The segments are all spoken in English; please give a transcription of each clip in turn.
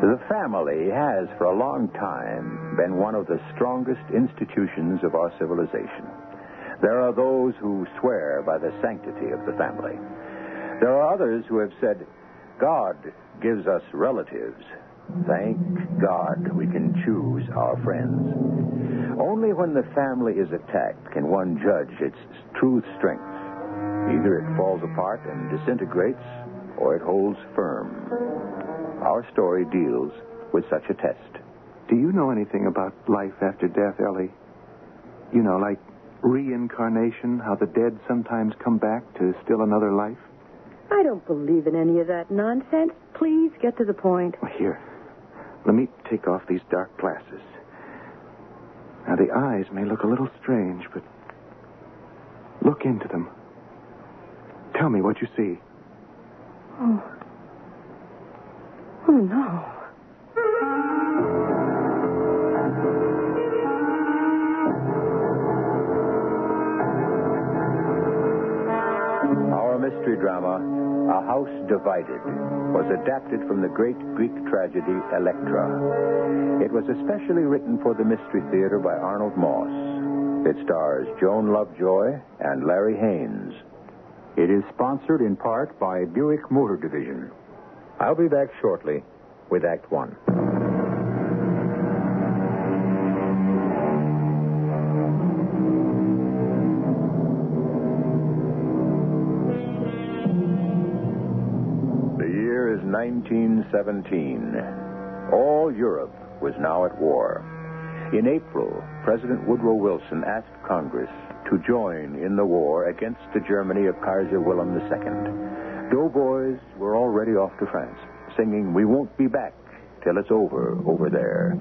The family has, for a long time, been one of the strongest institutions of our civilization. There are those who swear by the sanctity of the family. There are others who have said, God gives us relatives. Thank God we can choose our friends. Only when the family is attacked can one judge its true strength. Either it falls apart and disintegrates, or it holds firm. Our story deals with such a test. Do you know anything about life after death, Ellie? You know, like reincarnation, how the dead sometimes come back to still another life? I don't believe in any of that nonsense. Please get to the point. Here, let me take off these dark glasses. Now, the eyes may look a little strange, but look into them. Tell me what you see. Oh. Oh, no. Our mystery drama, A House Divided, was adapted from the great Greek tragedy Electra. It was especially written for the Mystery Theater by Arnold Moss. It stars Joan Lovejoy and Larry Haines. It is sponsored in part by Buick Motor Division. I'll be back shortly with Act One. The year is 1917. All Europe was now at war. In April, President Woodrow Wilson asked Congress to join in the war against the Germany of Kaiser Wilhelm II. Doughboys were already off to France, singing, We won't be back till it's over over there.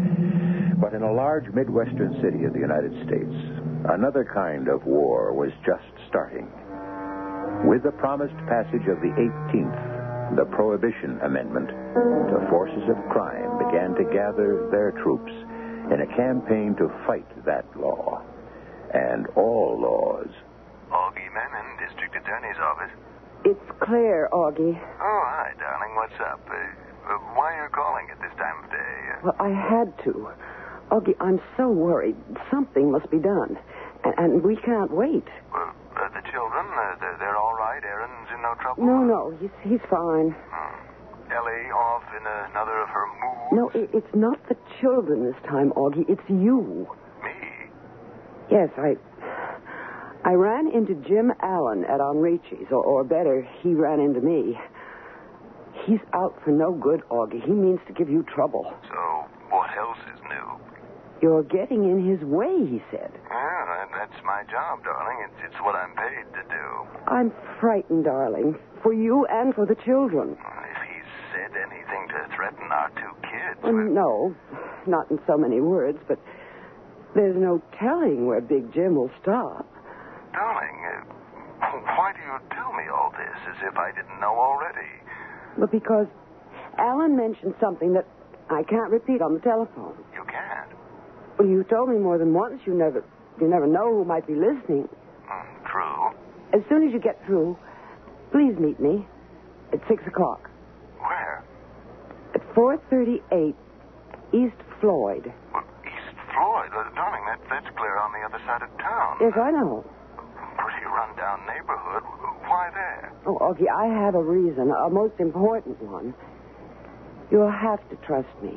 But in a large Midwestern city of the United States, another kind of war was just starting. With the promised passage of the 18th, the Prohibition Amendment, the forces of crime began to gather their troops in a campaign to fight that law and all laws. Augie Menon, District Attorney's Office. It's Claire, Augie. Oh, hi, darling. What's up? Uh, uh, why are you calling at this time of day? Uh, Well, I had to. Augie, I'm so worried. Something must be done. And, and we can't wait. well, uh, the children, uh, they're, they're all right. Aaron's in no trouble. No, no, he's, he's fine. Hmm. Ellie off in another of her moves. No, it, it's not the children this time, Augie. It's you. Me? Yes, I. I ran into Jim Allen at Enrichi's, or, or better, he ran into me. He's out for no good, Augie. He means to give you trouble. So, what else is new? You're getting in his way, he said. Well, that, that's my job, darling. It's, it's what I'm paid to do. I'm frightened, darling, for you and for the children. If he's said anything to threaten our two kids, Uh, well, No, not in so many words, but there's no telling where Big Jim will stop. Darling, uh, why do you tell me all this as if I didn't know already? But because Allen mentioned something that I can't repeat on the telephone. You can't. Well, you told me more than once you never you never know who might be listening. Hmm, true. As soon as you get through, please meet me at six o'clock Where? at four thirty-eight East Floyd. Well, East Floyd. Uh, darling, that, that's clear on the other side of town. Yes, I know. Pretty run-down neighborhood. Why there? Oh, Augie, I have a reason, a most important one. You'll have to trust me.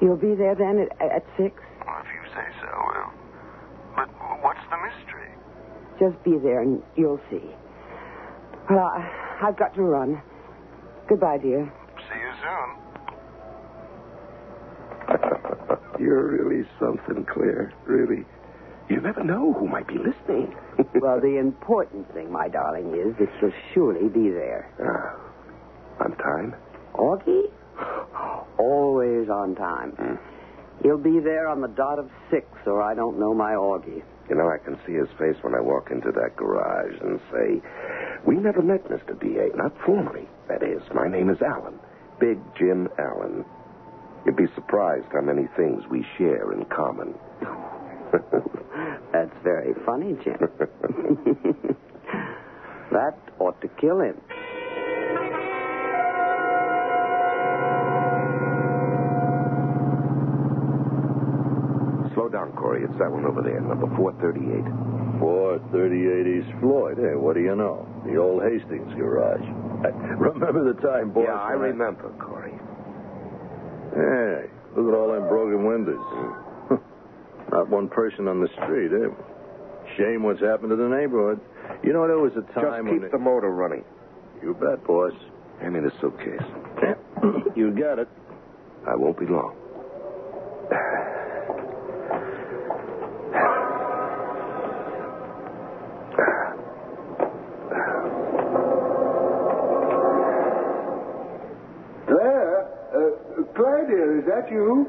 You'll be there then at, at six. Well, if you say so. Uh, but what's the mystery? Just be there and you'll see. Well, I, I've got to run. Goodbye, dear. See you soon. You're really something, Claire. Really. You never know who might be listening. Well, the important thing, my darling, is that you'll surely be there. Ah, on time? Augie? Always on time. Hmm. He'll be there on the dot of six, or I don't know my Augie. You know, I can see his face when I walk into that garage and say, We never met, Mr. D.A., not formally. That is, my name is Allen. Big Jim Allen. You'd be surprised how many things we share in common. That's very funny, Jim. that ought to kill him. Slow down, Corey. It's that one over there, number 438. 438 East Floyd. Hey, what do you know? The old Hastings garage. I Remember the time, boy? yeah, I remember, Corey. Hey, look at all them broken windows. Not one person on the street, eh? Shame what's happened to the neighborhood. You know, there was a time Just when... keep the motor running. You bet, boss. Hand me the suitcase. you got it. I won't be long. Claire? Uh, Claire, dear, is that you?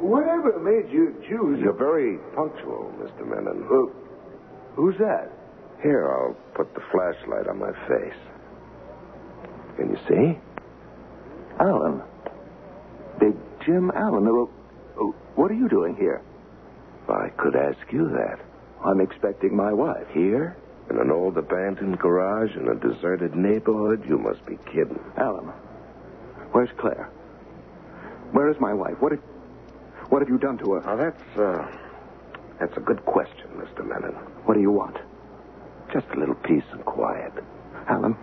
Whatever made you choose... You're very punctual, Mr. Menon. Who? who's that? Here, I'll put the flashlight on my face. Can you see? Allen. Big Jim Allen. Uh, uh, what are you doing here? I could ask you that. I'm expecting my wife. Here? In an old abandoned garage in a deserted neighborhood? You must be kidding. Allen, where's Claire? Where is my wife? What have, what have you done to her? Now, that's, uh, that's a good question, Mr. Menon. What do you want? Just a little peace and quiet. Allen,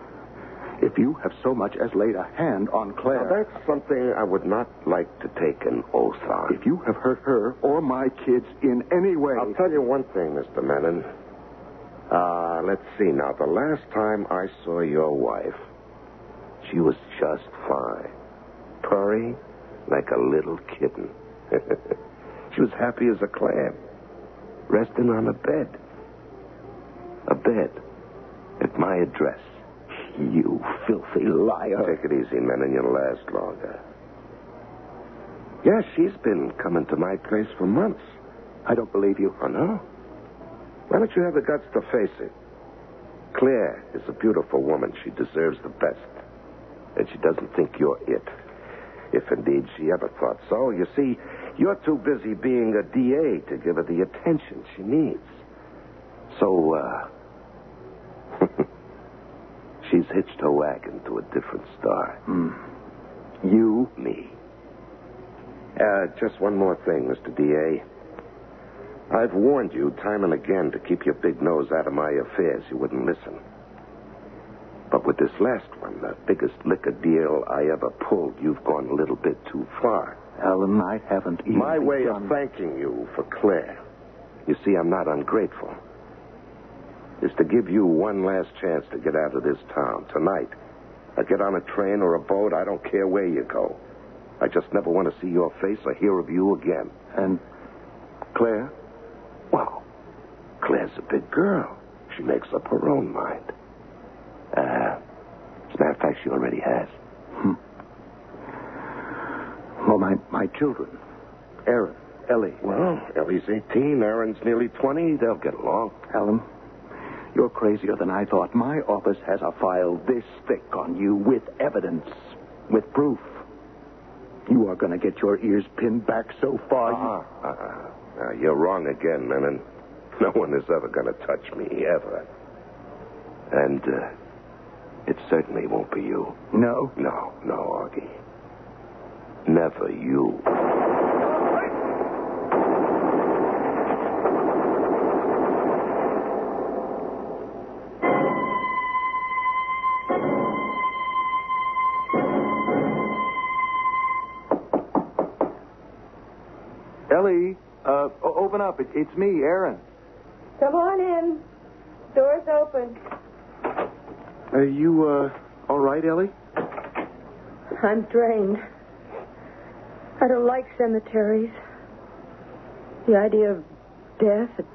if you have so much as laid a hand on Now, Claire, that's something I would not like to take an oath on. if you have hurt her or my kids in any way, I'll tell you one thing, Mr. Menon. Uh, let's see now. The last time I saw your wife, she was just fine. Purring like a little kitten. she was happy as a clam, resting on a bed. A bed at my address. you filthy liar. Take it easy, Menon. You'll last longer. Yes, she's been coming to my place for months. I don't believe you. Oh, no? Why don't you have the guts to face it? Claire is a beautiful woman. She deserves the best. And she doesn't think you're it. If indeed she ever thought so. You see, you're too busy being a DA to give her the attention she needs. So, uh. she's hitched her wagon to a different star. You? Me. Uh, just one more thing, Mr. DA. I've warned you time and again to keep your big nose out of my affairs. You wouldn't listen. But with this last one, the biggest liquor deal I ever pulled, you've gone a little bit too far. Allen, I haven't even My way begun. of thanking you for Claire. You see, I'm not ungrateful. Is to give you one last chance to get out of this town tonight. I get on a train or a boat. I don't care where you go. I just never want to see your face or hear of you again. And Claire? Well, Claire's a big girl. She makes up her own mind. Uh, as a matter of fact, she already has. Well, my, my children. Aaron, Ellie. Well, Ellie's 18, Aaron's nearly 20. They'll get along. Allen, you're crazier than I thought. My office has a file this thick on you with evidence, with proof. You are going to get your ears pinned back so far. you- Uh-uh. Uh-uh. Uh, you're wrong again, Menon. No one is ever going to touch me, ever. And uh, it certainly won't be you. No? No, no, Augie. Never you. Ellie, uh, open up. It, it's me, Aaron. Come on in. Door's open. Are you, uh, all right, Ellie? I'm drained. I don't like cemeteries. The idea of death,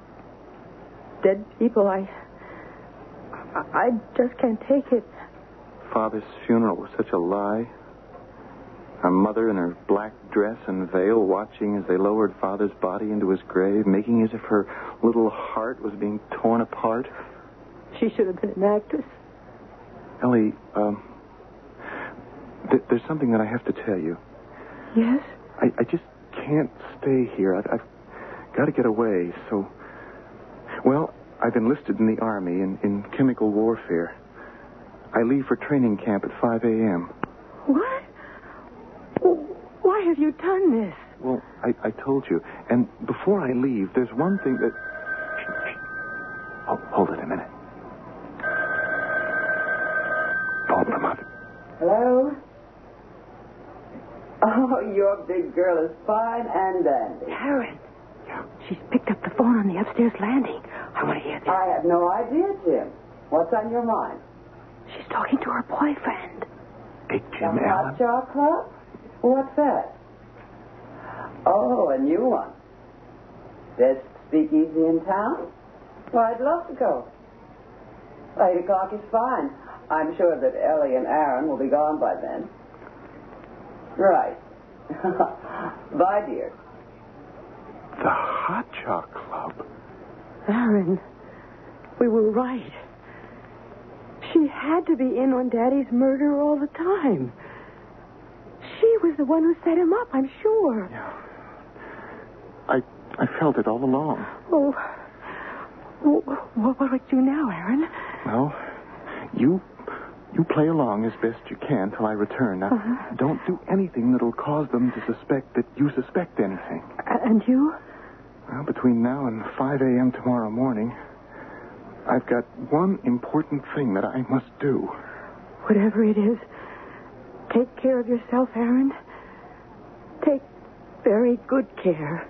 dead people, I, I, just can't take it. Father's funeral was such a lie. Our mother in her black dress and veil watching as they lowered Father's body into his grave, making as if her little heart was being torn apart. She should have been an actress. Ellie, um, th- there's something that I have to tell you. Yes? I, I just can't stay here. I, I've got to get away, so. Well, I've enlisted in the Army in, in chemical warfare. I leave for training camp at 5 a.m. What? Why have you done this? Well, I, I told you. And before I leave, there's one thing that. Shh, shh. Oh, hold it a minute. Open them up. Hello? Oh, your big girl is fine and dandy. Karen. She's picked up the phone on the upstairs landing. I want to hear this. I have no idea, Jim. What's on your mind? She's talking to her boyfriend. Big Jim Allen. Hot Jar Club? What's that? Oh, a new one. Best speakeasy in town? Well, I'd love to go. Eight o'clock is fine. I'm sure that Ellie and Aaron will be gone by then. Right. Bye, dear. The Hot Jar Club. Aaron, we were right. She had to be in on Daddy's murder all the time. She was the one who set him up, I'm sure. Yeah. I I felt it all along. Oh, wh- what will we do now, Aaron? Well, you you play along as best you can till I return. Now, Uh-huh. don't do anything that'll cause them to suspect that you suspect anything. And you? Well, between now and 5 a.m. tomorrow morning, I've got one important thing that I must do. Whatever it is, take care of yourself, Aaron. Take very good care.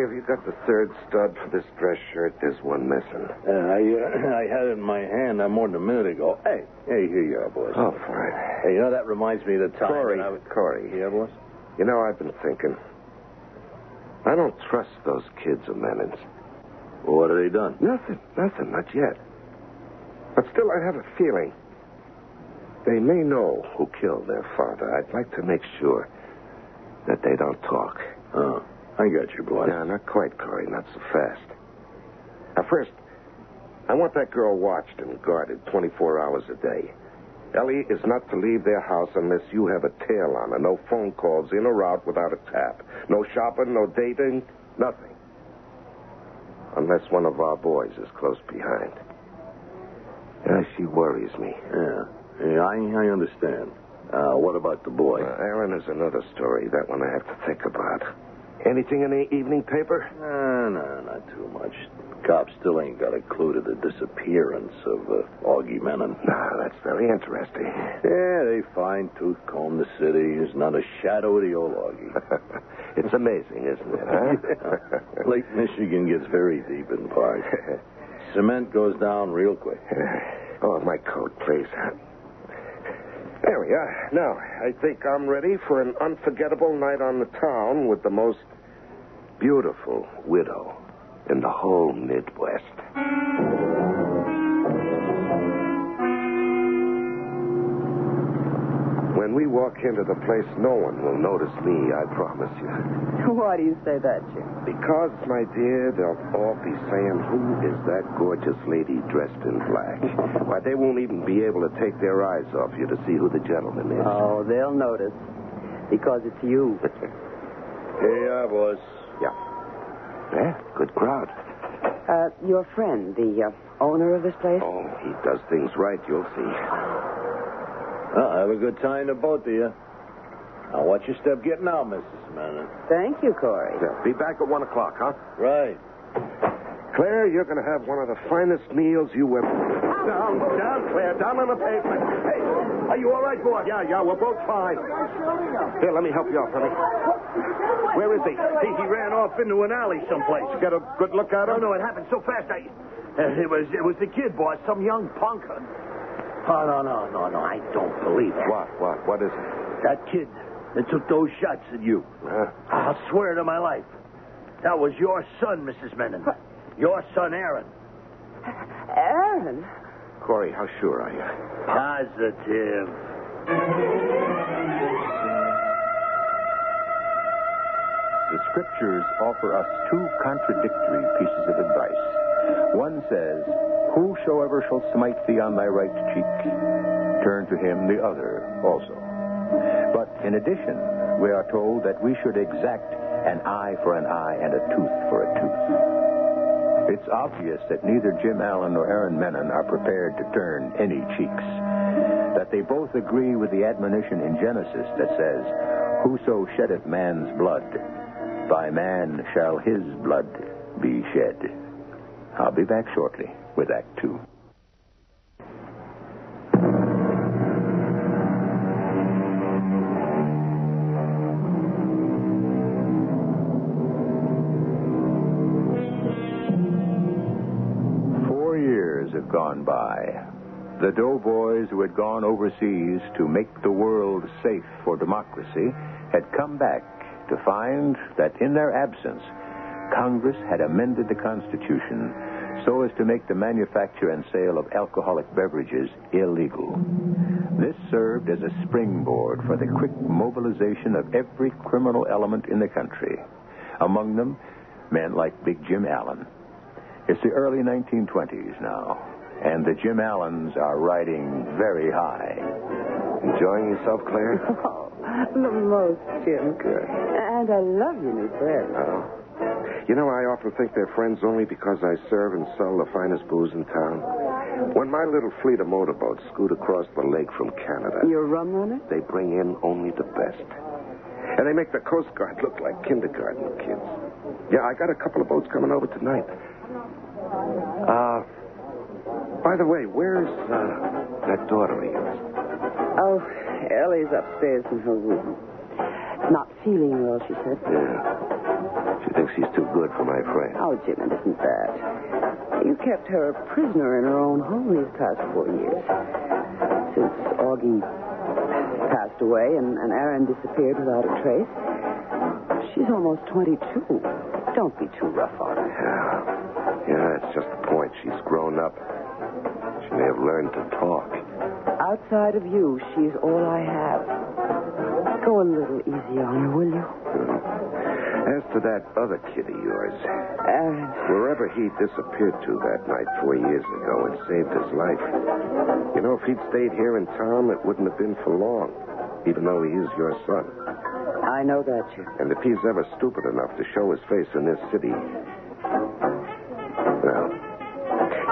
Have you got the third stud for this dress shirt? There's one missing. Uh, I, uh, I had it in my hand uh, more than a minute ago. Hey, hey, here you are, boys. Oh, fine. Hey, you know, that reminds me of the time. Corey, I was... Corey. Yeah, boss? You know, I've been thinking. I don't trust those kids of Menon's. Well, what have they done? Nothing, nothing, not yet. But still, I have a feeling. They may know who killed their father. I'd like to make sure that they don't talk. Oh, I got you, boy. No, not quite, Corey. Not so fast. Now, first, I want that girl watched and guarded 24 hours a day. Ellie is not to leave their house unless you have a tail on her. No phone calls in or out without a tap. No shopping, no dating, nothing. Unless one of our boys is close behind. Yeah, she worries me. Yeah, yeah I, I understand. Uh, what about the boy? Uh, Aaron is another story. That one I have to think about. Anything in the evening paper? Uh, no, not too much. Cops still ain't got a clue to the disappearance of uh, Augie Menon. No, that's very interesting. Yeah, they fine tooth comb the city. There's not a shadow of the old Augie. it's amazing, isn't it, huh? Lake Michigan gets very deep in parts. Cement goes down real quick. oh, my coat, please. There we are. Now, I think I'm ready for an unforgettable night on the town with the most beautiful widow in the whole Midwest. When we walk into the place, no one will notice me, I promise you. Why do you say that, Jim? Because, my dear, they'll all be saying, Who is that gorgeous lady dressed in black? Why, they won't even be able to take their eyes off you to see who the gentleman is. Oh, they'll notice. Because it's you. Here you are, boss. Yeah. Yeah, good crowd. Uh, your friend, the uh, owner of this place? Oh, he does things right, you'll see. Well, have a good time to both of you. Now, watch your step getting out, Mrs. Manning. Thank you, Corey. Yeah, be back at 1 o'clock, huh? Right. Claire, you're going to have one of the finest meals you ever. Down, down, Claire, down on the pavement. Hey, are you all right, boy? Yeah, yeah, we're both fine. Here, let me help you out, honey. Where is he? He, he ran off into an alley someplace. Got a good look at him? No, no, it happened so fast. I, uh, it was it was the kid, boy, some young punk. Oh no, no, no, no! I don't believe it. What? What? What is it? That kid that took those shots at you. Huh? I'll swear to my life. That was your son, Mrs. Menon. Your son, Aaron. Aaron? Corey, how sure are you? Positive. The scriptures offer us two contradictory pieces of advice. One says, Whosoever shall smite thee on thy right cheek, turn to him the other also. But in addition, we are told that we should exact an eye for an eye and a tooth for a tooth. It's obvious that neither Jim Allen nor Aaron Menon are prepared to turn any cheeks. That they both agree with the admonition in Genesis that says, Whoso sheddeth man's blood, by man shall his blood be shed. I'll be back shortly with Act Two. Four years have gone by. The doughboys who had gone overseas to make the world safe for democracy had come back to find that in their absence, Congress had amended the Constitution so as to make the manufacture and sale of alcoholic beverages illegal. This served as a springboard for the quick mobilization of every criminal element in the country. Among them, men like Big Jim Allen. It's the early 1920s now, and the Jim Allens are riding very high. Enjoying yourself, Claire? Oh, the most, Jim. Good. And I love your new friend. Oh. You know, I often think they're friends only because I serve and sell the finest booze in town. When my little fleet of motorboats scoot across the lake from Canada, Your rum runner? they bring in only the best. And they make the Coast Guard look like kindergarten kids. Yeah, I got a couple of boats coming over tonight. Uh, by the way, where's uh, that daughter of yours? Oh, Ellie's upstairs in her room. Not feeling well, she said. Yeah. She thinks she's too good for my friend. Oh, Jim, it isn't that. You kept her a prisoner in her own home these past four years. Since Augie passed away and, and Aaron disappeared without a trace. She's almost 22. Don't be too rough on her. Yeah. Yeah, it's just the point. She's grown up. She may have learned to talk. Outside of you, she's all I have. Go a little easy on her, will you? As to that other kid of yours, Aaron. wherever he disappeared to that night four years ago, it saved his life. You know, if he'd stayed here in town, it wouldn't have been for long, even though he is your son. I know that, Jim. And if he's ever stupid enough to show his face in this city, well,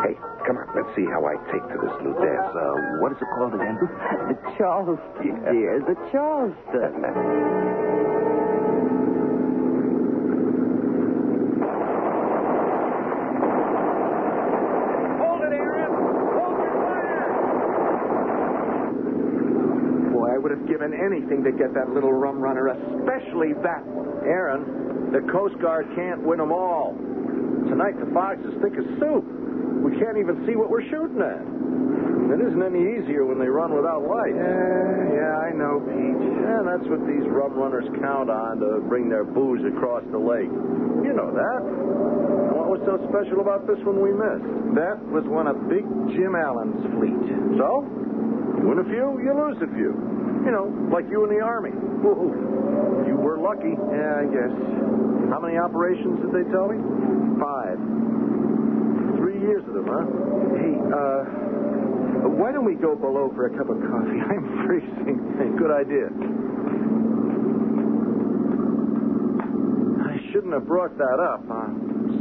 hey, come on, let's see how I take to this new dance. Uh, what is it called again? The Charleston, dear. The Charleston. Hold it, Aaron. Hold your fire. Boy, I would have given anything to get that little rum runner, especially that one. Aaron, the Coast Guard can't win them all. Tonight the fox is thick as soup. We can't even see what we're shooting at. It isn't any easier when they run without lights. Yeah, yeah, I know, Pete. And that's what these rum runners count on to bring their booze across the lake. You know that. What was so special about this one we missed? That was one of Big Jim Allen's fleet. So? You win a few, you lose a few. You know, like you in the Army. Whoa. You were lucky. Yeah, I guess. How many operations did they tell me? Five. Years of them, huh? Hey, uh, why don't we go below for a cup of coffee? I'm freezing. Hey, good idea. I shouldn't have brought that up. Uh,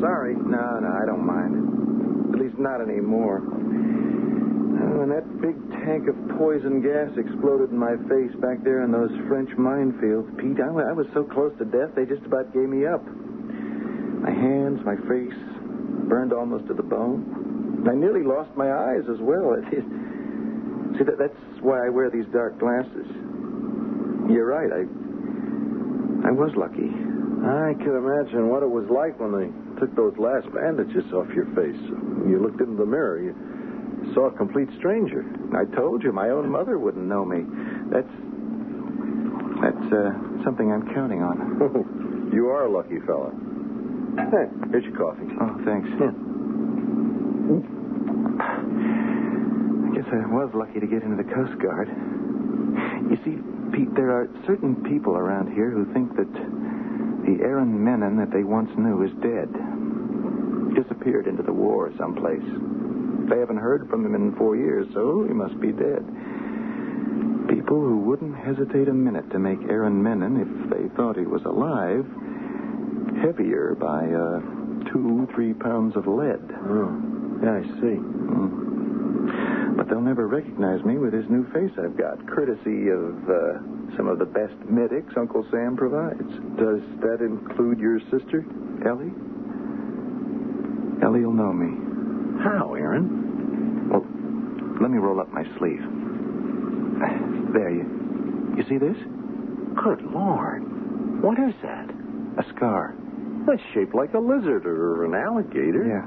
sorry. No, no, I don't mind. At least not anymore. When that big tank of poison gas exploded in my face back there in those French minefields, Pete, I, I was so close to death they just about gave me up. My hands, my face, burned almost to the bone. I nearly lost my eyes as well. See, that, that's why I wear these dark glasses. You're right. I I was lucky. I can imagine what it was like when they took those last bandages off your face. You looked into the mirror. You saw a complete stranger. I told you, my own mother wouldn't know me. That's that's uh, something I'm counting on. you are a lucky fella. Hey, here's your coffee. Oh, thanks. Yeah. Hmm? I guess I was lucky to get into the Coast Guard. You see, Pete, there are certain people around here who think that the Aaron Menon that they once knew is dead. Disappeared into the war someplace. They haven't heard from him in four years, so he must be dead. People who wouldn't hesitate a minute to make Aaron Menon, if they thought he was alive, heavier by uh, two, three pounds of lead. Oh, yeah, I see. Mm. But they'll never recognize me with this new face I've got, courtesy of uh, some of the best medics Uncle Sam provides. Does that include your sister, Ellie? Ellie'll know me. How, Aaron? Well, let me roll up my sleeve. There, you. You see this? Good Lord. What is that? A scar. That's shaped like a lizard or an alligator. Yeah.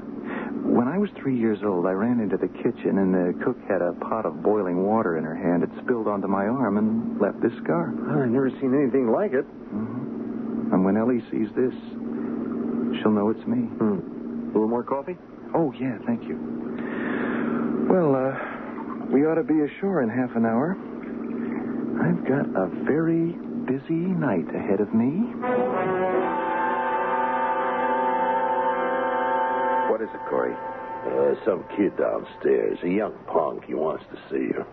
When I was three years old, I ran into the kitchen, and the cook had a pot of boiling water in her hand. It spilled onto my arm and left this scar. Well, I've never seen anything like it. Mm-hmm. And when Ellie sees this, she'll know it's me. Hmm. A little more coffee? Oh, yeah, thank you. Well, uh, we ought to be ashore in half an hour. I've got a very busy night ahead of me. What is it, Corey? Uh, some kid downstairs, a young punk. He wants to see you.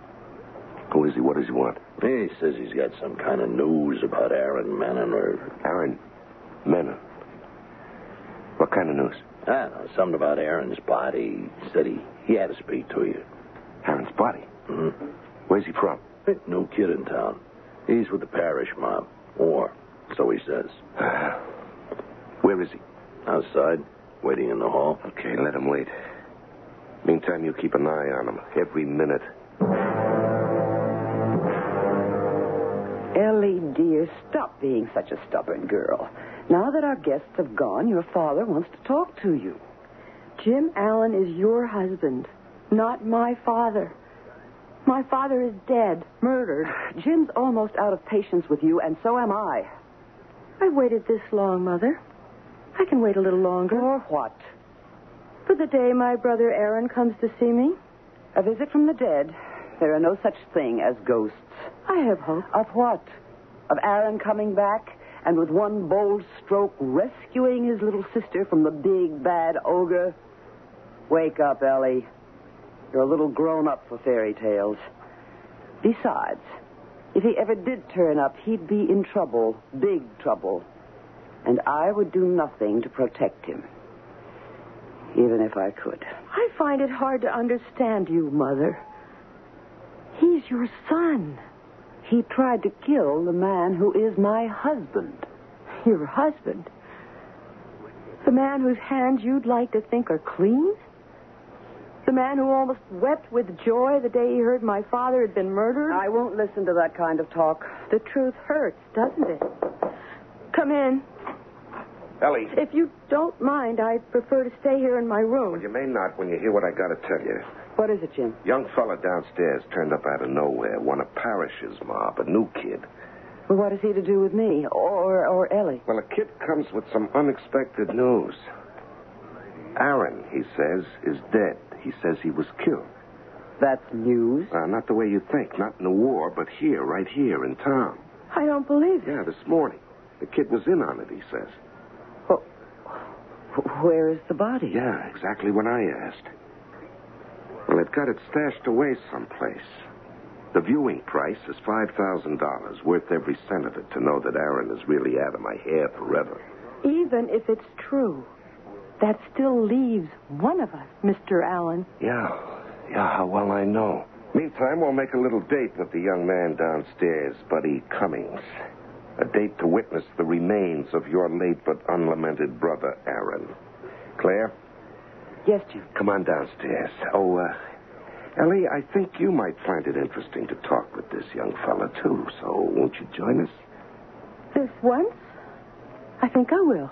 Who is he? What does he want? He says he's got some kind of news about Aaron Menon or. Aaron Menon. What kind of news? I don't know, something about Aaron's body. He said he, he had to speak to you. Aaron's body? Mm-hmm. Where's he from? New kid in town. He's with the Parrish mob. Or, so he says. Where is he? Outside, waiting in the hall. Okay, let him wait. Meantime, you keep an eye on him every minute. Ellie, dear, stop being such a stubborn girl. Now that our guests have gone, your father wants to talk to you. Jim Allen is your husband, not my father. My father is dead, murdered. Jim's almost out of patience with you, and so am I. I've waited this long, Mother. I can wait a little longer. For what? For the day my brother Aaron comes to see me. A visit from the dead. There are no such thing as ghosts. I have hope. Of what? Of Aaron coming back and with one bold stroke rescuing his little sister from the big bad ogre? Wake up, Ellie. You're a little grown up for fairy tales. Besides, if he ever did turn up, he'd be in trouble, big trouble. And I would do nothing to protect him, even if I could. I find it hard to understand you, Mother. He's your son. He tried to kill the man who is my husband. Your husband? The man whose hands you'd like to think are clean? The man who almost wept with joy the day he heard my father had been murdered? I won't listen to that kind of talk. The truth hurts, doesn't it? Come in. Ellie. If you don't mind, I'd prefer to stay here in my room. Well, you may not when you hear what I got to tell you. What is it, Jim? Young fella downstairs turned up out of nowhere. One of Parrish's mob, a new kid. Well, what has he to do with me or or Ellie? Well, a kid comes with some unexpected news. Aaron, he says, is dead. He says he was killed. That's news. Uh, not the way you think. Not in the war, but here, right here in town. I don't believe it. Yeah, this morning. The kid was in on it, he says. Where is the body? Yeah, exactly what I asked. Well, they've got it stashed away someplace. The viewing price is $5,000, worth every cent of it to know that Aaron is really out of my hair forever. Even if it's true, that still leaves one of us, Mr. Allen. Yeah, yeah, how well I know. Meantime, we'll make a little date with the young man downstairs, Buddy Cummings. A date to witness the remains of your late but unlamented brother, Aaron. Claire? Yes, Jim. Come on downstairs. Oh, uh, Ellie, I think you might find it interesting to talk with this young fella, too, so won't you join us? This once? I think I will.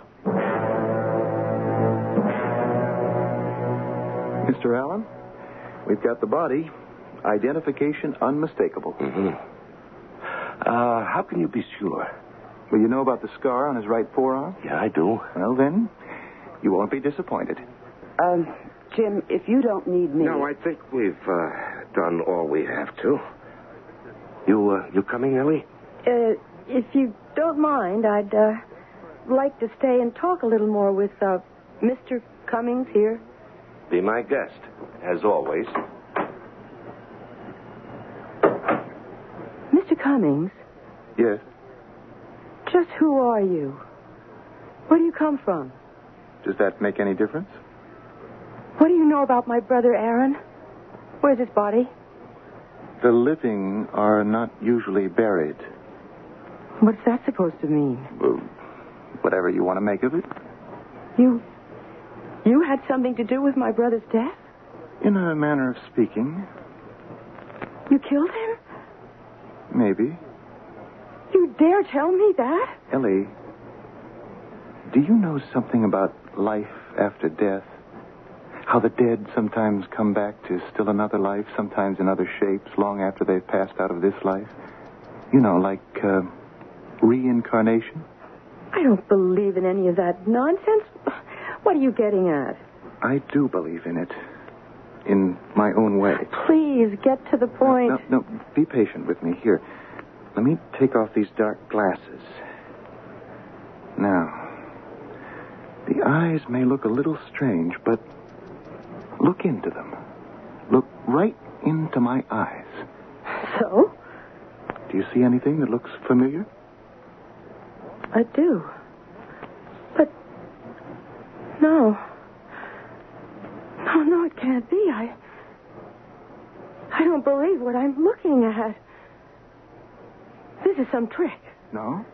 Mr. Allen, we've got the body. Identification unmistakable. Mm-hmm. Uh, how can you be sure? Well, you know about the scar on his right forearm? Yeah, I do. Well, then, you won't be disappointed. Um, Jim, if you don't need me. No, I think we've uh, done all we have to. You, uh, you coming, Ellie? Uh, if you don't mind, I'd uh, like to stay and talk a little more with uh, Mr. Cummings here. Be my guest, as always. Mr. Cummings, Yes. just who are you? Where do you come from? Does that make any difference? What do you know about my brother Aaron? Where's his body? The living are not usually buried. What's that supposed to mean? Well, whatever you want to make of it. You. You had something to do with my brother's death? In a manner of speaking, You killed him? Maybe. You dare tell me that? Ellie, do you know something about life after death? How the dead sometimes come back to still another life, sometimes in other shapes, long after they've passed out of this life? You know, like uh, reincarnation? I don't believe in any of that nonsense. What are you getting at? I do believe in it. In my own way. Please get to the point. No, no, be patient with me. Here, let me take off these dark glasses. Now, the eyes may look a little strange, but look into them. Look right into my eyes. So? Do you see anything that looks familiar? I do. But. No. No, no, it can't be. I. I don't believe what I'm looking at. This is some trick. No.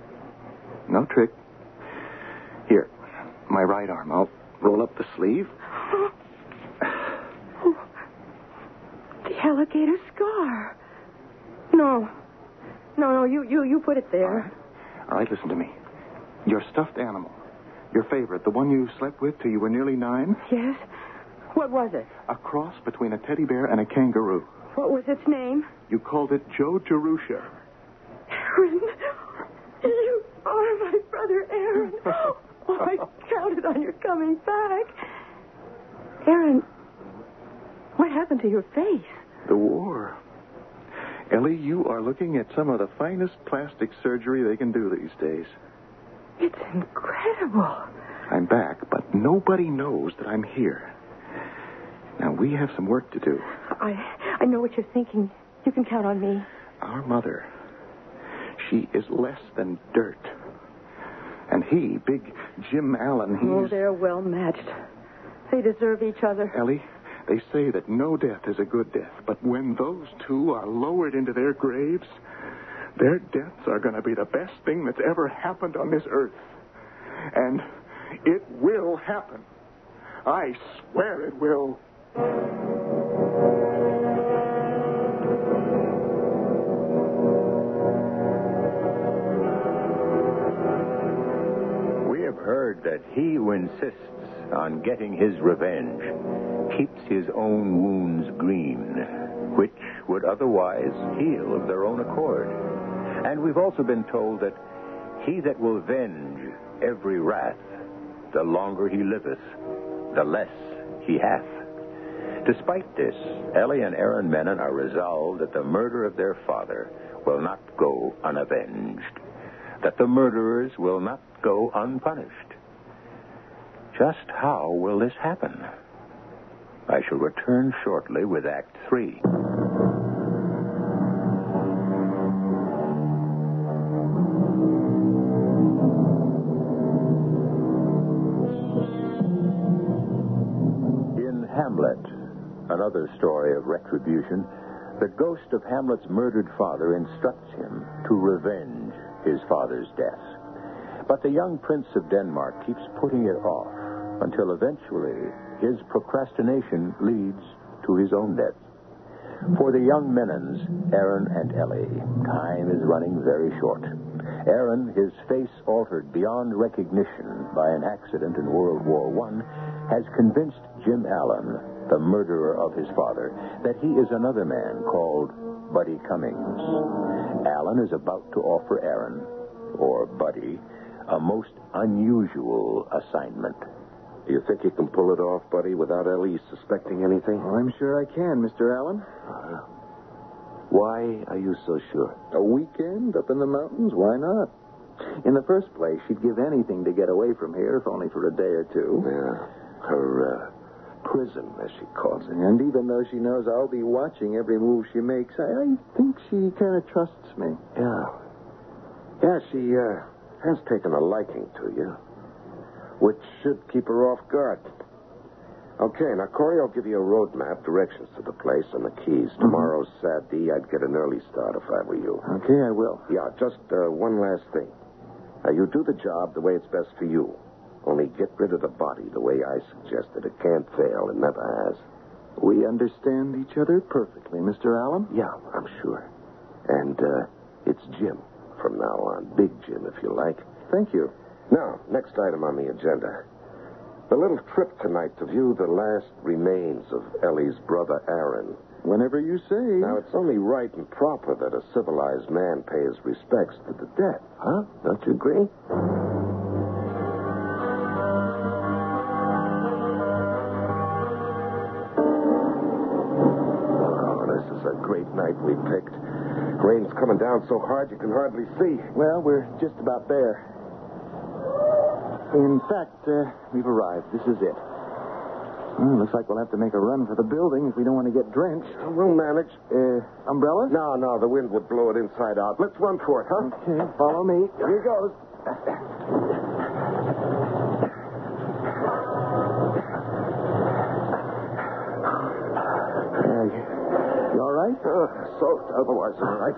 No trick. Here, my right arm. I'll roll up the sleeve. Oh, the alligator scar. No. No, no, you, you, you put it there. All right, listen to me. Your stuffed animal. Your favorite, the one you slept with till you were nearly nine. Yes? What was it? A cross between a teddy bear and a kangaroo. What was its name? You called it Joe Jerusha. Aaron. You are my brother, Aaron. Oh, I counted on your coming back. Aaron, what happened to your face? The war. Ellie, you are looking at some of the finest plastic surgery they can do these days. It's incredible. I'm back, but nobody knows that I'm here. Now, we have some work to do. I I know what you're thinking. You can count on me. Our mother, she is less than dirt. And he, big Jim Allen, he's. Oh, they're well matched. They deserve each other. Ellie, they say that no death is a good death, but when those two are lowered into their graves, their deaths are going to be the best thing that's ever happened on this earth. And it will happen. I swear it will. We have heard that he who insists on getting his revenge keeps his own wounds green, which would otherwise heal of their own accord. And we've also been told that he that will venge every wrath, the longer he liveth, the less he hath. Despite this, Ellie and Aaron Menon are resolved that the murder of their father will not go unavenged, that the murderers will not go unpunished. Just how will this happen? I shall return shortly with Act Three. In Hamlet, another story of retribution, the ghost of Hamlet's murdered father instructs him to revenge his father's death. But the young prince of Denmark keeps putting it off until eventually his procrastination leads to his own death. For the young Menons, Aaron and Ellie, time is running very short. Aaron, his face altered beyond recognition by an accident in World War I, has convinced Jim Allen, the murderer of his father, that he is another man called Buddy Cummings. Allen is about to offer Aaron, or Buddy, a most unusual assignment. Do you think you can pull it off, buddy, without Ellie suspecting anything? Oh, I'm sure I can, Mr. Allen. Why are you so sure? A weekend up in the mountains? Why not? In the first place, she'd give anything to get away from here, if only for a day or two. Yeah. Her, uh, prison, as she calls it. And even though she knows I'll be watching every move she makes, I, I think she kind of trusts me. Yeah. Yeah, she, uh, has taken a liking to you, which should keep her off guard. Okay, now, Corey, I'll give you a road map, directions to the place, and the keys. Tomorrow's Saturday. I'd get an early start if I were you. Okay, I will. Yeah, just uh, one last thing. Now, you do the job the way it's best for you. Only get rid of the body the way I suggested. It can't fail. It never has. We understand each other perfectly, Mr. Allen. Yeah, I'm sure. And uh, it's Jim from now on. Big Jim, if you like. Thank you. Now, next item on the agenda. The little trip tonight to view the last remains of Ellie's brother Aaron. Whenever you say. Now, it's only right and proper that a civilized man pay his respects to the dead. Huh? Don't you agree? Is a great night we picked. Rain's coming down so hard you can hardly see. Well, we're just about there. In fact, uh, we've arrived. This is it. Well, looks like we'll have to make a run for the building if we don't want to get drenched. We'll manage. Uh, umbrella? No, no, the wind would blow it inside out. Let's run for it, huh? Okay, follow me. Here goes. Uh, you, you all right? Uh, soaked, otherwise all right.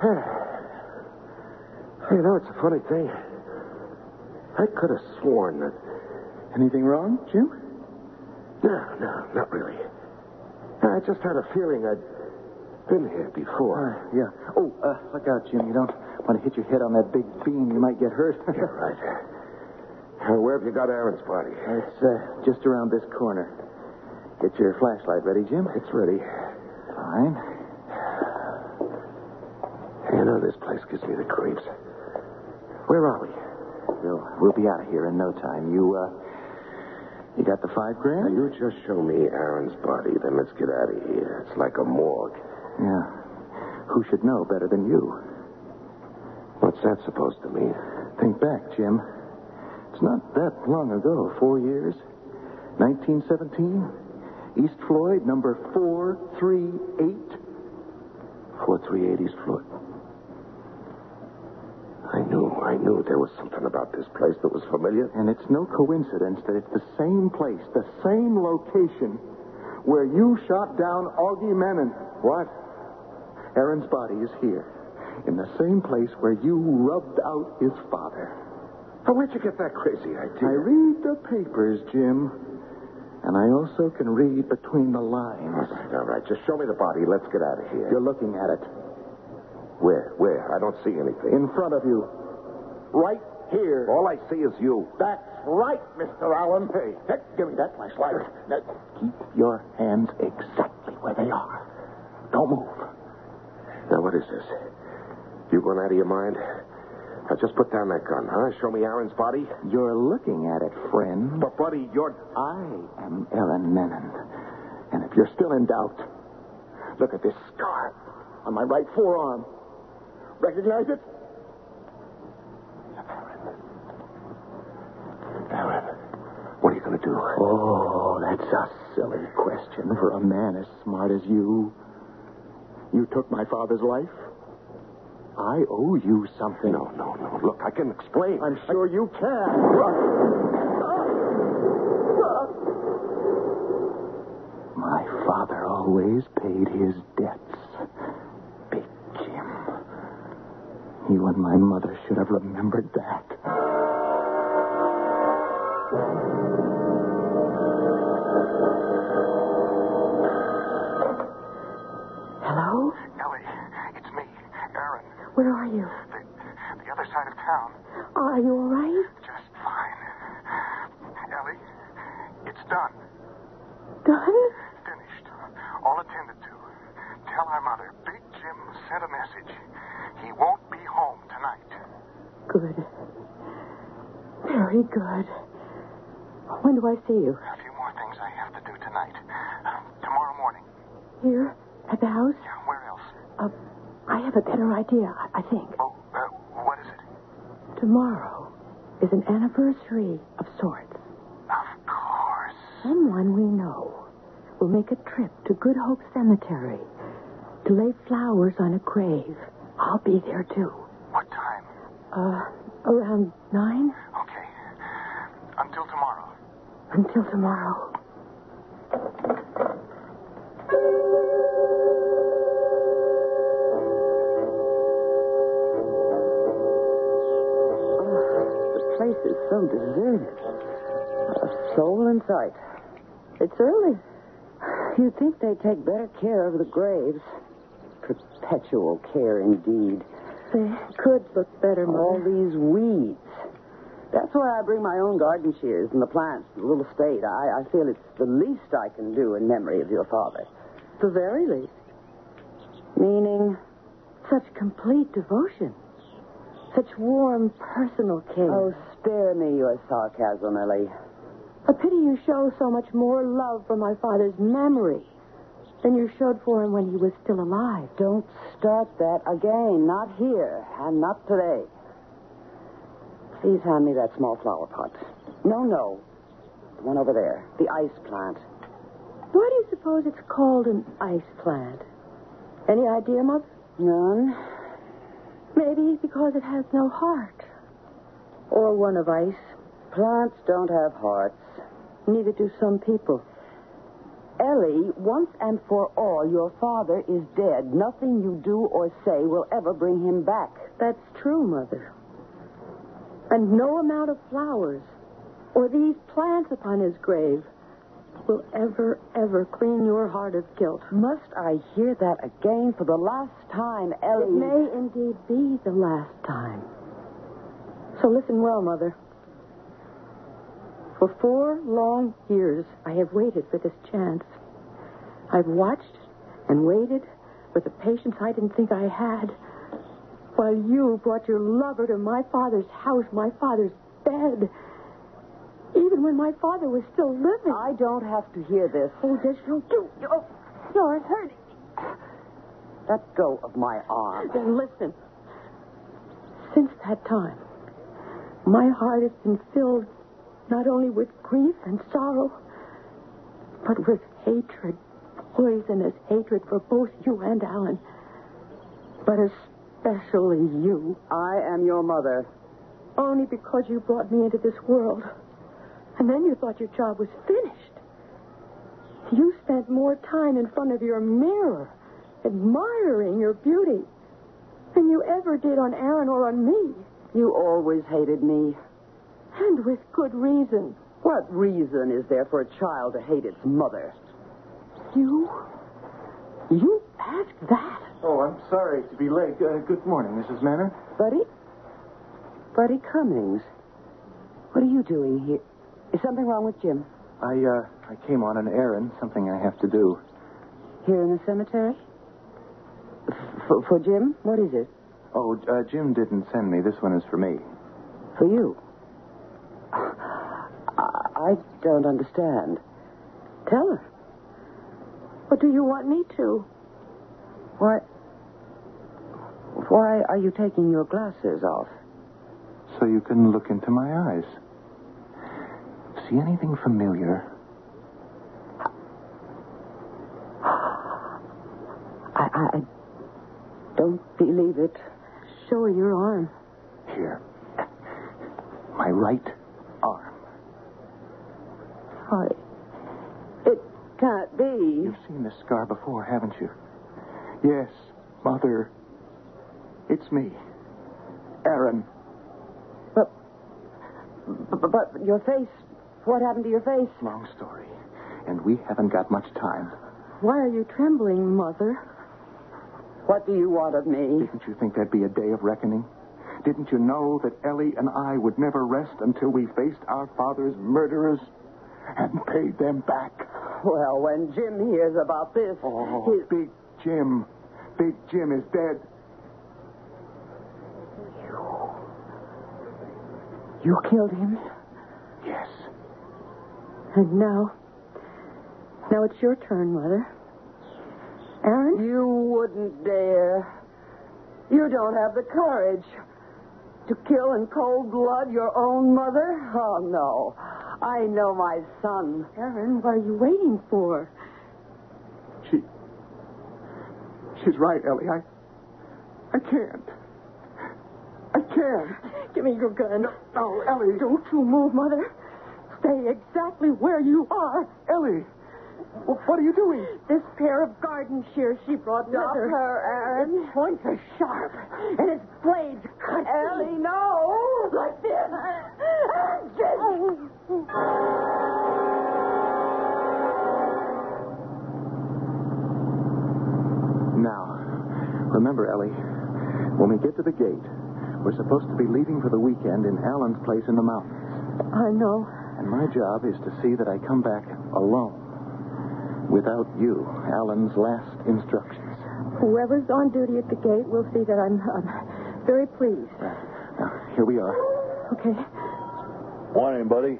you know, it's a funny thing. I could have sworn that. Anything wrong, Jim? No, no, not really. I just had a feeling I'd been here before. Uh, yeah. Oh, uh, look out, Jim. You don't want to hit your head on that big beam. You might get hurt. yeah, right. Uh, where have you got Aaron's body? It's uh, just around this corner. Get your flashlight ready, Jim. It's ready. Fine. You know, this place gives me the creeps. Where are we? We'll, we'll be out of here in no time. You, uh, you got the five Now, grand? you just show me Aaron's body, then let's get out of here. It's like a morgue. Yeah. Who should know better than you? What's that supposed to mean? Think back, Jim. It's not that long ago. Four years. 1917. East Floyd, number 438. 438 East Floyd. I knew, I knew there was something about this place that was familiar. And it's no coincidence that it's the same place, the same location where you shot down Augie Menon. What? Aaron's body is here, in the same place where you rubbed out his father. Now, where'd you get that crazy idea? I read the papers, Jim. And I also can read between the lines. All right, all right. Just show me the body. Let's get out of here. You're looking at it. Where? Where? I don't see anything. In front of you. Right here. All I see is you. That's right, Mr. Allen. Hey, hey, give me that flashlight. Now, keep your hands exactly where they are. Don't move. Now, what is this? You going out of your mind? Now, just put down that gun, huh? Show me Aaron's body. You're looking at it, friend. But, buddy, you're... I am Aaron Menon, And if you're still in doubt, look at this scar on my right forearm. Recognize it? Aaron, what are you going to do? Oh, that's a silly question for a man as smart as you. You took my father's life. I owe you something. No, no, no. Look, I can explain. I'm sure you can. My father always paid his debts. Big Jim. You and my mother should have remembered that. You? The, the other side of town. Are you all right? Just fine. Ellie, it's done. Done? Finished. All attended to. Tell our mother Big Jim sent a message. He won't be home tonight. Good. Very good. When do I see you? A few more things I have to do tonight. Uh, tomorrow morning. Here? At the house? Yeah, where else? Uh, I have a better idea, I I think. Oh, uh, what is it? Tomorrow is an anniversary of sorts. Of course. Someone we know will make a trip to Good Hope Cemetery to lay flowers on a grave. I'll be there too. What time? Uh, around nine? Okay. Until tomorrow. Until tomorrow. The place is so deserted. Not a soul in sight. It's early. You'd think they'd take better care of the graves. Perpetual care, indeed. They could look better, All these weeds. That's why I bring my own garden shears and the plants, to the little estate. I, I feel it's the least I can do in memory of your father. The very least. Meaning? Such complete devotion. Such warm personal care. Oh, spare me your sarcasm, Ellie. A pity you show so much more love for my father's memory than you showed for him when he was still alive. Don't start that again. Not here, and not today. Please hand me that small flower pot. No, no. The one over there. The ice plant. Why do you suppose it's called an ice plant? Any idea, Mother? None. Maybe because it has no heart. Or one of ice. Plants don't have hearts. Neither do some people. Ellie, once and for all, your father is dead. Nothing you do or say will ever bring him back. That's true, Mother. And no amount of flowers or these plants upon his grave will ever, ever clean your heart of guilt. Must I hear that again for the last time, Ellie? It may indeed be the last time. So listen well, Mother. For four long years, I have waited for this chance. I've watched and waited with a patience I didn't think I had, while you brought your lover to my father's house, my father's bed. Even when my father was still living. I don't have to hear this. Oh, yes, you do. Oh, you're hurting. Let go of my arm. Then listen. Since that time, my heart has been filled not only with grief and sorrow, but with hatred, poisonous hatred for both you and Allen. But especially you. I am your mother. Only because you brought me into this world. And then you thought your job was finished. You spent more time in front of your mirror, admiring your beauty, than you ever did on Aaron or on me. You always hated me. And with good reason. What reason is there for a child to hate its mother? You? You asked that? Oh, I'm sorry to be late. Uh, good morning, Mrs. Menon. Buddy? Buddy Cummings. What are you doing here? Is something wrong with Jim? I, uh, I came on an errand, something I have to do. Here in the cemetery? For, for Jim? What is it? Oh, uh, Jim didn't send me. This one is for me. For you? I, don't understand. Tell her. What do you want me to? Why. Why are you taking your glasses off? So you can look into my eyes. See anything familiar? I, I don't believe it. Show your arm. Here. My right arm. I. It can't be. You've seen this scar before, haven't you? Yes, Mother. It's me. Aaron. But, but, but your face. What happened to your face? Long story. And we haven't got much time. Why are you trembling, Mother? What do you want of me? Didn't you think there'd be a day of reckoning? Didn't you know that Ellie and I would never rest until we faced our father's murderers and paid them back? Well, when Jim hears about this. Oh, his... Big Jim. Big Jim is dead. You killed him? Yes. And now. Now it's your turn, Mother. Aaron? You wouldn't dare. You don't have the courage to kill in cold blood your own mother? Oh, no. I know my son. Aaron, what are you waiting for? She. She's right, Ellie. I. I can't. I can't. Give me your gun. No, no, Ellie. Don't you move, Mother. Stay exactly where you are. Ellie. What are you doing? This pair of garden shears she brought with Stop her. her, Aaron. Its points are sharp, and its blades cut. Ellie, no. Like this. Now, remember, Ellie, when we get to the gate, we're supposed to be leaving for the weekend in Allen's place in the mountains. I know. And my job is to see that I come back alone. Without you, Allen's last instructions. Whoever's on duty at the gate will see that I'm, I'm very pleased. Now, here we are. Okay. Morning, buddy.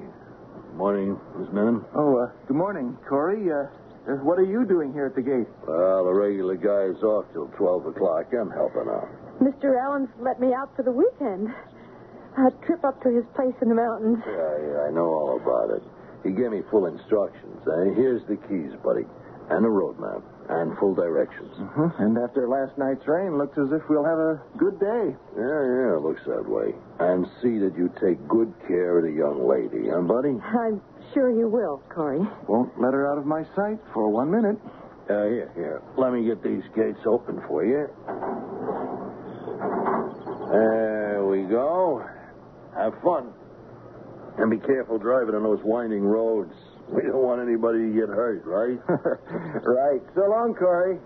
Morning, Miss Menon. Oh, uh, good morning, Corey. Uh, uh, what are you doing here at the gate? Well, the regular guy's off till 12 o'clock. I'm helping out. Mr. Allen's let me out for the weekend. A trip up to his place in the mountains. Yeah, yeah, I know all about it. He gave me full instructions. Uh, here's the keys, buddy, and a road map, and full directions. Uh-huh. And after last night's rain, looks as if we'll have a good day. Yeah, yeah, it looks that way. And see that you take good care of the young lady, huh, buddy? I'm sure you will, Corey. Won't let her out of my sight for one minute. Uh, here, here. Let me get these gates open for you. There we go. Have fun. And be careful driving on those winding roads. We don't want anybody to get hurt, right? right. So long, Corey.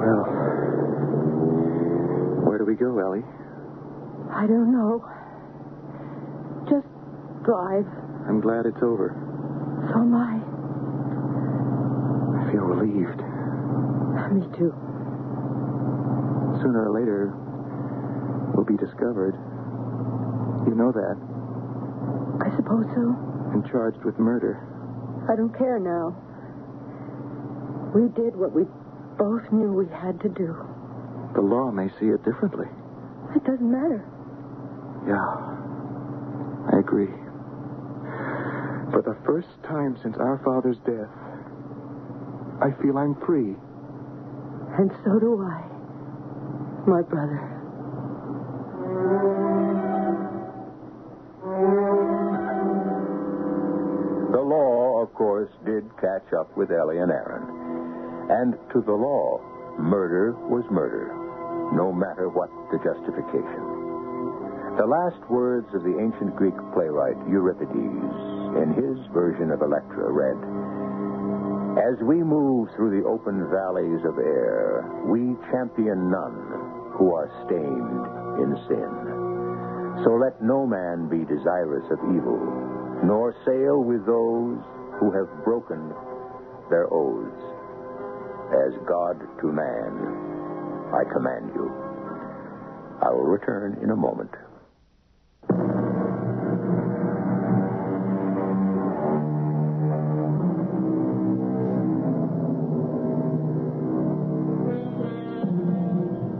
Well, where do we go, Ellie? I don't know. Just drive. I'm glad it's over. So am I. I feel relieved. Me too. Sooner or later, we'll be discovered. You know that. I suppose so. And charged with murder. I don't care now. We did what we both knew we had to do. The law may see it differently. It doesn't matter. Yeah, I agree. For the first time since our father's death, I feel I'm free. And so do I, my brother. Catch up with Ellie and Aaron. And to the law, murder was murder, no matter what the justification. The last words of the ancient Greek playwright Euripides, in his version of Electra, read As we move through the open valleys of air, we champion none who are stained in sin. So let no man be desirous of evil, nor sail with those who have broken their oaths. As God to man, I command you. I will return in a moment.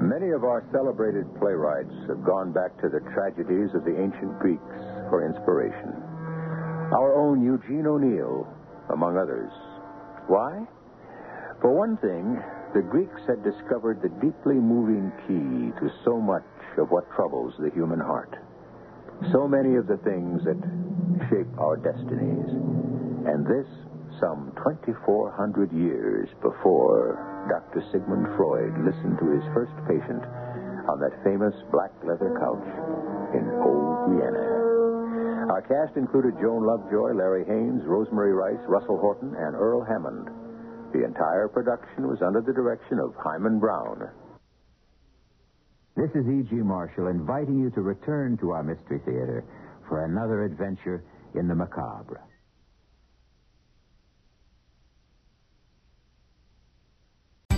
Many of our celebrated playwrights have gone back to the tragedies of the ancient Greeks for inspiration. Our own Eugene O'Neill, among others. Why? For one thing, the Greeks had discovered the deeply moving key to so much of what troubles the human heart. So many of the things that shape our destinies. And this some 2,400 years before Dr. Sigmund Freud listened to his first patient on that famous black leather couch in old Vienna. Our cast included Joan Lovejoy, Larry Haines, Rosemary Rice, Russell Horton, and Earl Hammond. The entire production was under the direction of Himan Brown. This is E.G. Marshall inviting you to return to our Mystery Theater for another adventure in the macabre.